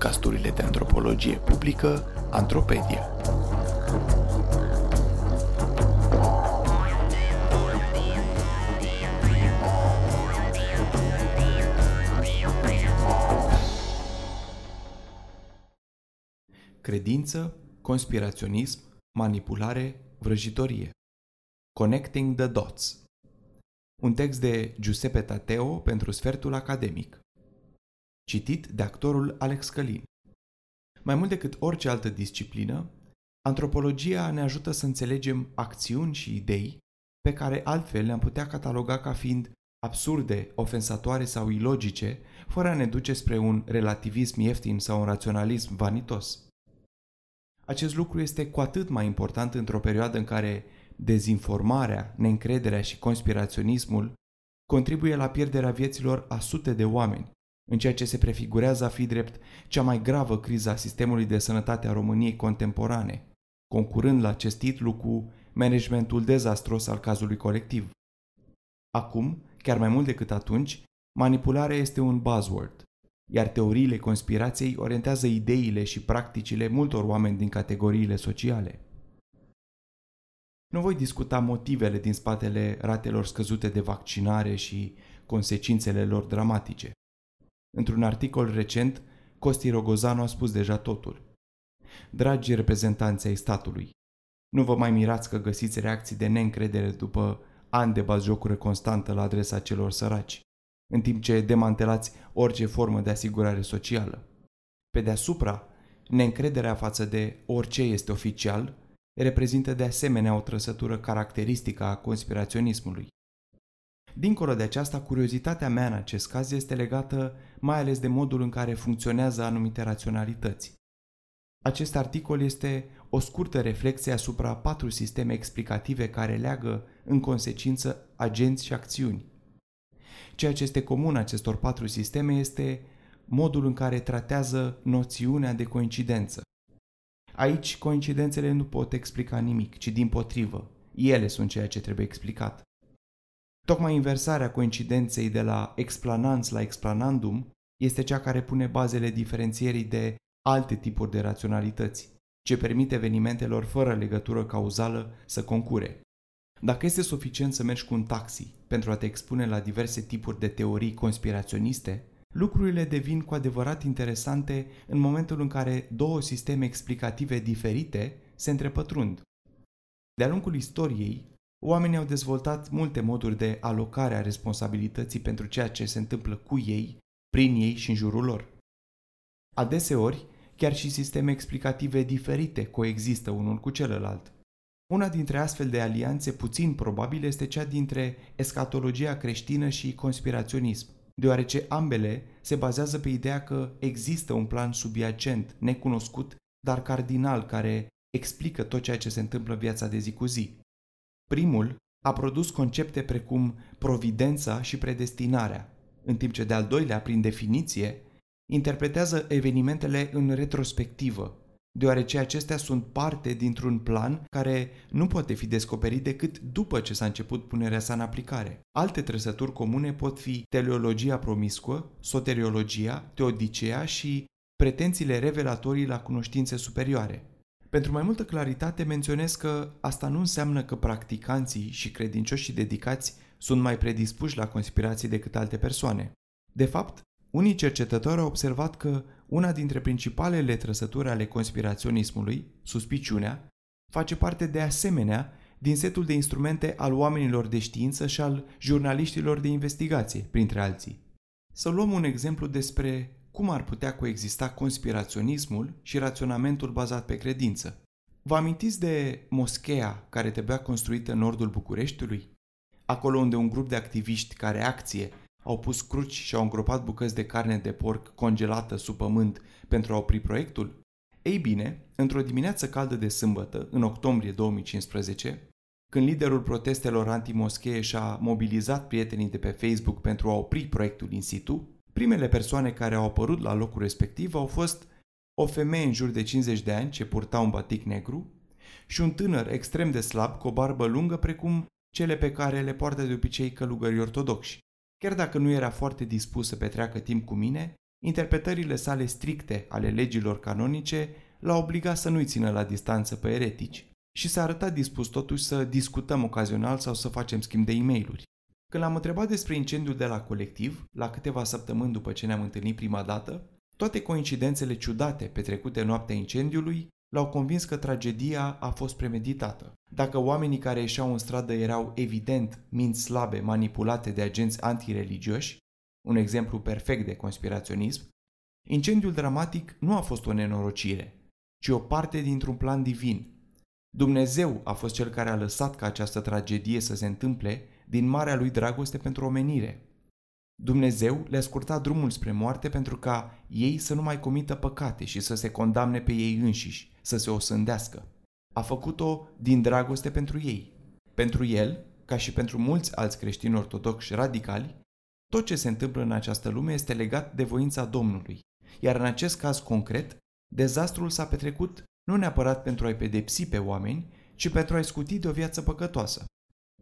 podcasturile de antropologie publică Antropedia. Credință, conspiraționism, manipulare, vrăjitorie. Connecting the Dots. Un text de Giuseppe Tateo pentru sfertul academic. Citit de actorul Alex Călin. Mai mult decât orice altă disciplină, antropologia ne ajută să înțelegem acțiuni și idei pe care altfel le-am putea cataloga ca fiind absurde, ofensatoare sau ilogice, fără a ne duce spre un relativism ieftin sau un raționalism vanitos. Acest lucru este cu atât mai important într-o perioadă în care dezinformarea, neîncrederea și conspiraționismul contribuie la pierderea vieților a sute de oameni, în ceea ce se prefigurează a fi drept cea mai gravă criză a sistemului de sănătate a României contemporane, concurând la acest titlu cu managementul dezastros al cazului colectiv. Acum, chiar mai mult decât atunci, manipularea este un buzzword, iar teoriile conspirației orientează ideile și practicile multor oameni din categoriile sociale. Nu voi discuta motivele din spatele ratelor scăzute de vaccinare și consecințele lor dramatice. Într-un articol recent, Costi Rogozanu a spus deja totul. Dragi reprezentanți ai statului, nu vă mai mirați că găsiți reacții de neîncredere după ani de bazjocură constantă la adresa celor săraci, în timp ce demantelați orice formă de asigurare socială. Pe deasupra, neîncrederea față de orice este oficial reprezintă de asemenea o trăsătură caracteristică a conspiraționismului. Dincolo de aceasta, curiozitatea mea în acest caz este legată mai ales de modul în care funcționează anumite raționalități. Acest articol este o scurtă reflexie asupra patru sisteme explicative care leagă, în consecință, agenți și acțiuni. Ceea ce este comun acestor patru sisteme este modul în care tratează noțiunea de coincidență. Aici coincidențele nu pot explica nimic, ci din potrivă, ele sunt ceea ce trebuie explicat. Tocmai inversarea coincidenței de la explanans la explanandum este cea care pune bazele diferențierii de alte tipuri de raționalități, ce permite evenimentelor fără legătură cauzală să concure. Dacă este suficient să mergi cu un taxi pentru a te expune la diverse tipuri de teorii conspiraționiste, lucrurile devin cu adevărat interesante în momentul în care două sisteme explicative diferite se întrepătrund. De-a lungul istoriei, oamenii au dezvoltat multe moduri de alocare a responsabilității pentru ceea ce se întâmplă cu ei, prin ei și în jurul lor. Adeseori, chiar și sisteme explicative diferite coexistă unul cu celălalt. Una dintre astfel de alianțe puțin probabile este cea dintre escatologia creștină și conspiraționism deoarece ambele se bazează pe ideea că există un plan subiacent, necunoscut, dar cardinal, care explică tot ceea ce se întâmplă în viața de zi cu zi. Primul a produs concepte precum providența și predestinarea, în timp ce de-al doilea, prin definiție, interpretează evenimentele în retrospectivă, deoarece acestea sunt parte dintr-un plan care nu poate fi descoperit decât după ce s-a început punerea sa în aplicare. Alte trăsături comune pot fi teleologia promiscuă, soteriologia, teodiceea și pretențiile revelatorii la cunoștințe superioare. Pentru mai multă claritate menționez că asta nu înseamnă că practicanții și credincioșii dedicați sunt mai predispuși la conspirații decât alte persoane. De fapt, unii cercetători au observat că una dintre principalele trăsături ale conspiraționismului, suspiciunea, face parte de asemenea din setul de instrumente al oamenilor de știință și al jurnaliștilor de investigație, printre alții. Să luăm un exemplu despre cum ar putea coexista conspiraționismul și raționamentul bazat pe credință. Vă amintiți de moscheea care trebuia construită în nordul Bucureștiului? Acolo unde un grup de activiști ca reacție au pus cruci și au îngropat bucăți de carne de porc congelată sub pământ pentru a opri proiectul? Ei bine, într-o dimineață caldă de sâmbătă, în octombrie 2015, când liderul protestelor anti-moschee și-a mobilizat prietenii de pe Facebook pentru a opri proiectul in situ, primele persoane care au apărut la locul respectiv au fost o femeie în jur de 50 de ani ce purta un batic negru și un tânăr extrem de slab cu o barbă lungă precum cele pe care le poartă de obicei călugării ortodoxi. Chiar dacă nu era foarte dispus să petreacă timp cu mine, interpretările sale stricte ale legilor canonice l-au obligat să nu-i țină la distanță pe eretici și s-a arătat dispus totuși să discutăm ocazional sau să facem schimb de e mail Când l-am întrebat despre incendiul de la colectiv, la câteva săptămâni după ce ne-am întâlnit prima dată, toate coincidențele ciudate petrecute noaptea incendiului l-au convins că tragedia a fost premeditată. Dacă oamenii care ieșeau în stradă erau evident minți slabe manipulate de agenți antireligioși, un exemplu perfect de conspiraționism, incendiul dramatic nu a fost o nenorocire, ci o parte dintr-un plan divin. Dumnezeu a fost cel care a lăsat ca această tragedie să se întâmple din marea lui dragoste pentru omenire. Dumnezeu le-a scurtat drumul spre moarte pentru ca ei să nu mai comită păcate și să se condamne pe ei înșiși, să se osândească. A făcut-o din dragoste pentru ei. Pentru el, ca și pentru mulți alți creștini ortodoxi radicali, tot ce se întâmplă în această lume este legat de voința Domnului. Iar în acest caz concret, dezastrul s-a petrecut nu neapărat pentru a-i pedepsi pe oameni, ci pentru a-i scuti de o viață păcătoasă.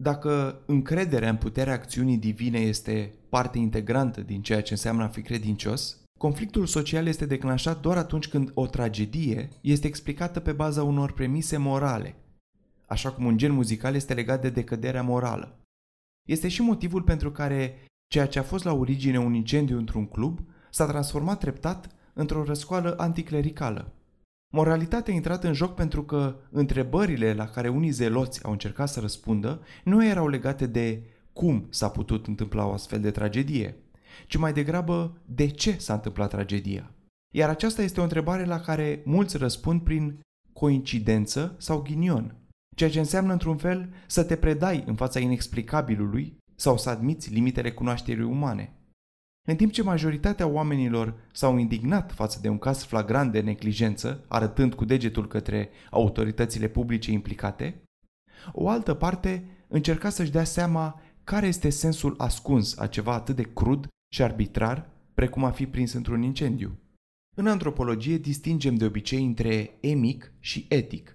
Dacă încrederea în puterea acțiunii divine este parte integrantă din ceea ce înseamnă a fi credincios, conflictul social este declanșat doar atunci când o tragedie este explicată pe baza unor premise morale, așa cum un gen muzical este legat de decăderea morală. Este și motivul pentru care ceea ce a fost la origine un incendiu într-un club s-a transformat treptat într-o răscoală anticlericală. Moralitatea a intrat în joc pentru că întrebările la care unii zeloți au încercat să răspundă nu erau legate de cum s-a putut întâmpla o astfel de tragedie, ci mai degrabă de ce s-a întâmplat tragedia. Iar aceasta este o întrebare la care mulți răspund prin coincidență sau ghinion, ceea ce înseamnă într-un fel să te predai în fața inexplicabilului sau să admiți limitele cunoașterii umane. În timp ce majoritatea oamenilor s-au indignat față de un caz flagrant de neglijență, arătând cu degetul către autoritățile publice implicate, o altă parte încerca să-și dea seama care este sensul ascuns a ceva atât de crud și arbitrar precum a fi prins într-un incendiu. În antropologie distingem de obicei între emic și etic,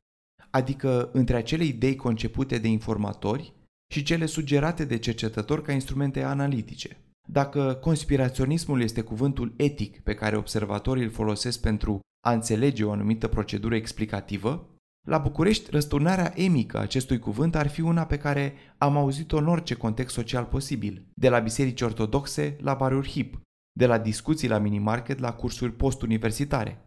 adică între acele idei concepute de informatori și cele sugerate de cercetători ca instrumente analitice. Dacă conspiraționismul este cuvântul etic pe care observatorii îl folosesc pentru a înțelege o anumită procedură explicativă, la București răsturnarea emică acestui cuvânt ar fi una pe care am auzit-o în orice context social posibil, de la biserici ortodoxe la baruri hip, de la discuții la minimarket la cursuri postuniversitare.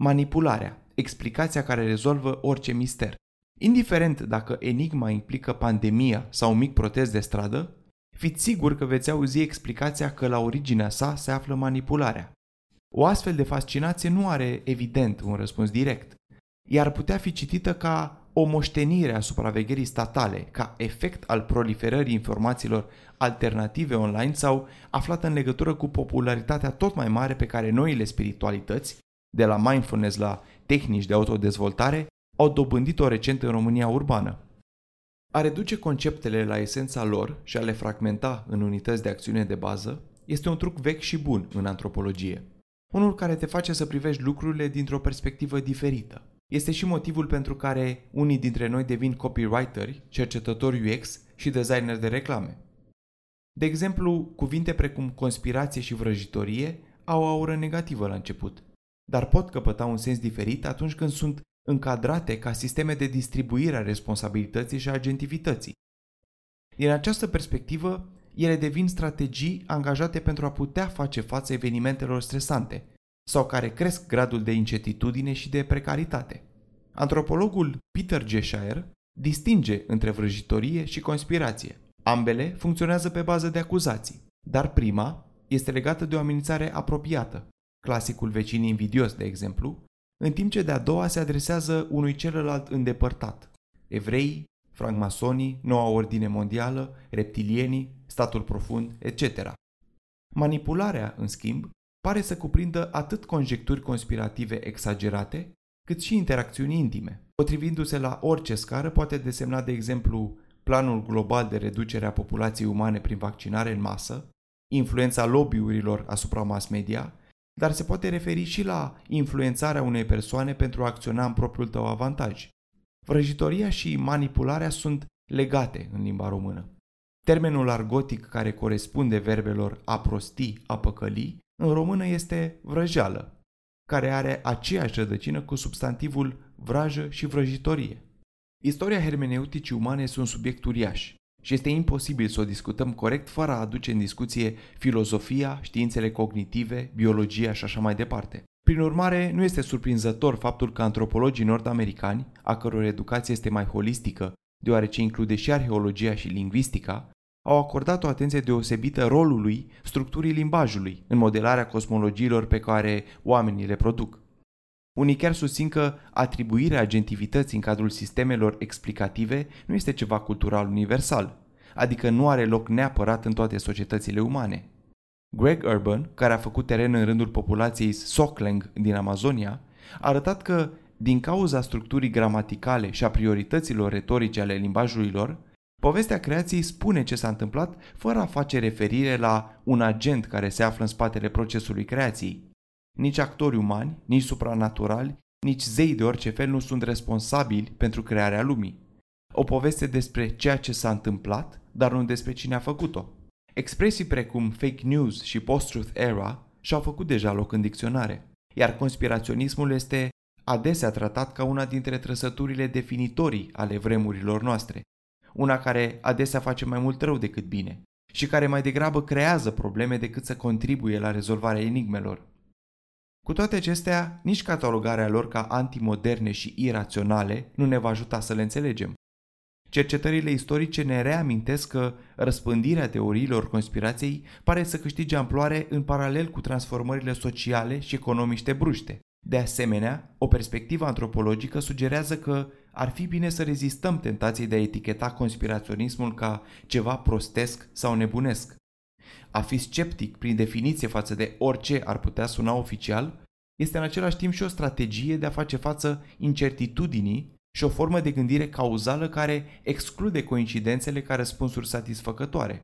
Manipularea, explicația care rezolvă orice mister. Indiferent dacă enigma implică pandemia sau un mic protest de stradă, fiți sigur că veți auzi explicația că la originea sa se află manipularea. O astfel de fascinație nu are, evident, un răspuns direct, iar putea fi citită ca o moștenire a supravegherii statale, ca efect al proliferării informațiilor alternative online sau aflată în legătură cu popularitatea tot mai mare pe care noile spiritualități, de la mindfulness la tehnici de autodezvoltare, au dobândit-o recent în România urbană. A reduce conceptele la esența lor și a le fragmenta în unități de acțiune de bază este un truc vechi și bun în antropologie. Unul care te face să privești lucrurile dintr-o perspectivă diferită. Este și motivul pentru care unii dintre noi devin copywriteri, cercetători UX și designeri de reclame. De exemplu, cuvinte precum conspirație și vrăjitorie au o aură negativă la început, dar pot căpăta un sens diferit atunci când sunt încadrate ca sisteme de distribuire a responsabilității și a agentivității. Din această perspectivă, ele devin strategii angajate pentru a putea face față evenimentelor stresante sau care cresc gradul de incertitudine și de precaritate. Antropologul Peter G. Shire distinge între vrăjitorie și conspirație. Ambele funcționează pe bază de acuzații, dar prima este legată de o amenințare apropiată, clasicul vecin invidios, de exemplu, în timp ce de-a doua se adresează unui celălalt îndepărtat. Evrei, francmasonii, noua ordine mondială, reptilienii, statul profund, etc. Manipularea, în schimb, pare să cuprindă atât conjecturi conspirative exagerate, cât și interacțiuni intime. Potrivindu-se la orice scară, poate desemna, de exemplu, planul global de reducere a populației umane prin vaccinare în masă, influența lobbyurilor asupra mass media dar se poate referi și la influențarea unei persoane pentru a acționa în propriul tău avantaj. Vrăjitoria și manipularea sunt legate în limba română. Termenul argotic care corespunde verbelor a prosti, a păcăli, în română este vrăjeală, care are aceeași rădăcină cu substantivul vrajă și vrăjitorie. Istoria hermeneuticii umane este un subiect uriaș și este imposibil să o discutăm corect fără a aduce în discuție filozofia, științele cognitive, biologia și așa mai departe. Prin urmare, nu este surprinzător faptul că antropologii nord-americani, a căror educație este mai holistică, deoarece include și arheologia și lingvistica, au acordat o atenție deosebită rolului structurii limbajului în modelarea cosmologiilor pe care oamenii le produc. Unii chiar susțin că atribuirea agentivității în cadrul sistemelor explicative nu este ceva cultural universal, adică nu are loc neapărat în toate societățile umane. Greg Urban, care a făcut teren în rândul populației Sokleng din Amazonia, a arătat că, din cauza structurii gramaticale și a priorităților retorice ale limbajului lor, povestea creației spune ce s-a întâmplat fără a face referire la un agent care se află în spatele procesului creației. Nici actori umani, nici supranaturali, nici zei de orice fel nu sunt responsabili pentru crearea lumii. O poveste despre ceea ce s-a întâmplat, dar nu despre cine a făcut-o. Expresii precum fake news și post-truth era și-au făcut deja loc în dicționare, iar conspiraționismul este adesea tratat ca una dintre trăsăturile definitorii ale vremurilor noastre, una care adesea face mai mult rău decât bine și care mai degrabă creează probleme decât să contribuie la rezolvarea enigmelor. Cu toate acestea, nici catalogarea lor ca antimoderne și iraționale nu ne va ajuta să le înțelegem. Cercetările istorice ne reamintesc că răspândirea teoriilor conspirației pare să câștige amploare în paralel cu transformările sociale și economice bruște. De asemenea, o perspectivă antropologică sugerează că ar fi bine să rezistăm tentației de a eticheta conspiraționismul ca ceva prostesc sau nebunesc. A fi sceptic prin definiție față de orice ar putea suna oficial este în același timp și o strategie de a face față incertitudinii și o formă de gândire cauzală care exclude coincidențele ca răspunsuri satisfăcătoare.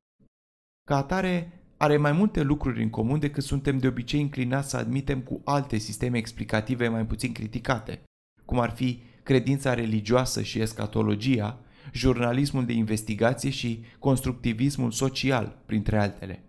Ca atare, are mai multe lucruri în comun decât suntem de obicei inclinați să admitem cu alte sisteme explicative mai puțin criticate, cum ar fi credința religioasă și escatologia, jurnalismul de investigație și constructivismul social, printre altele.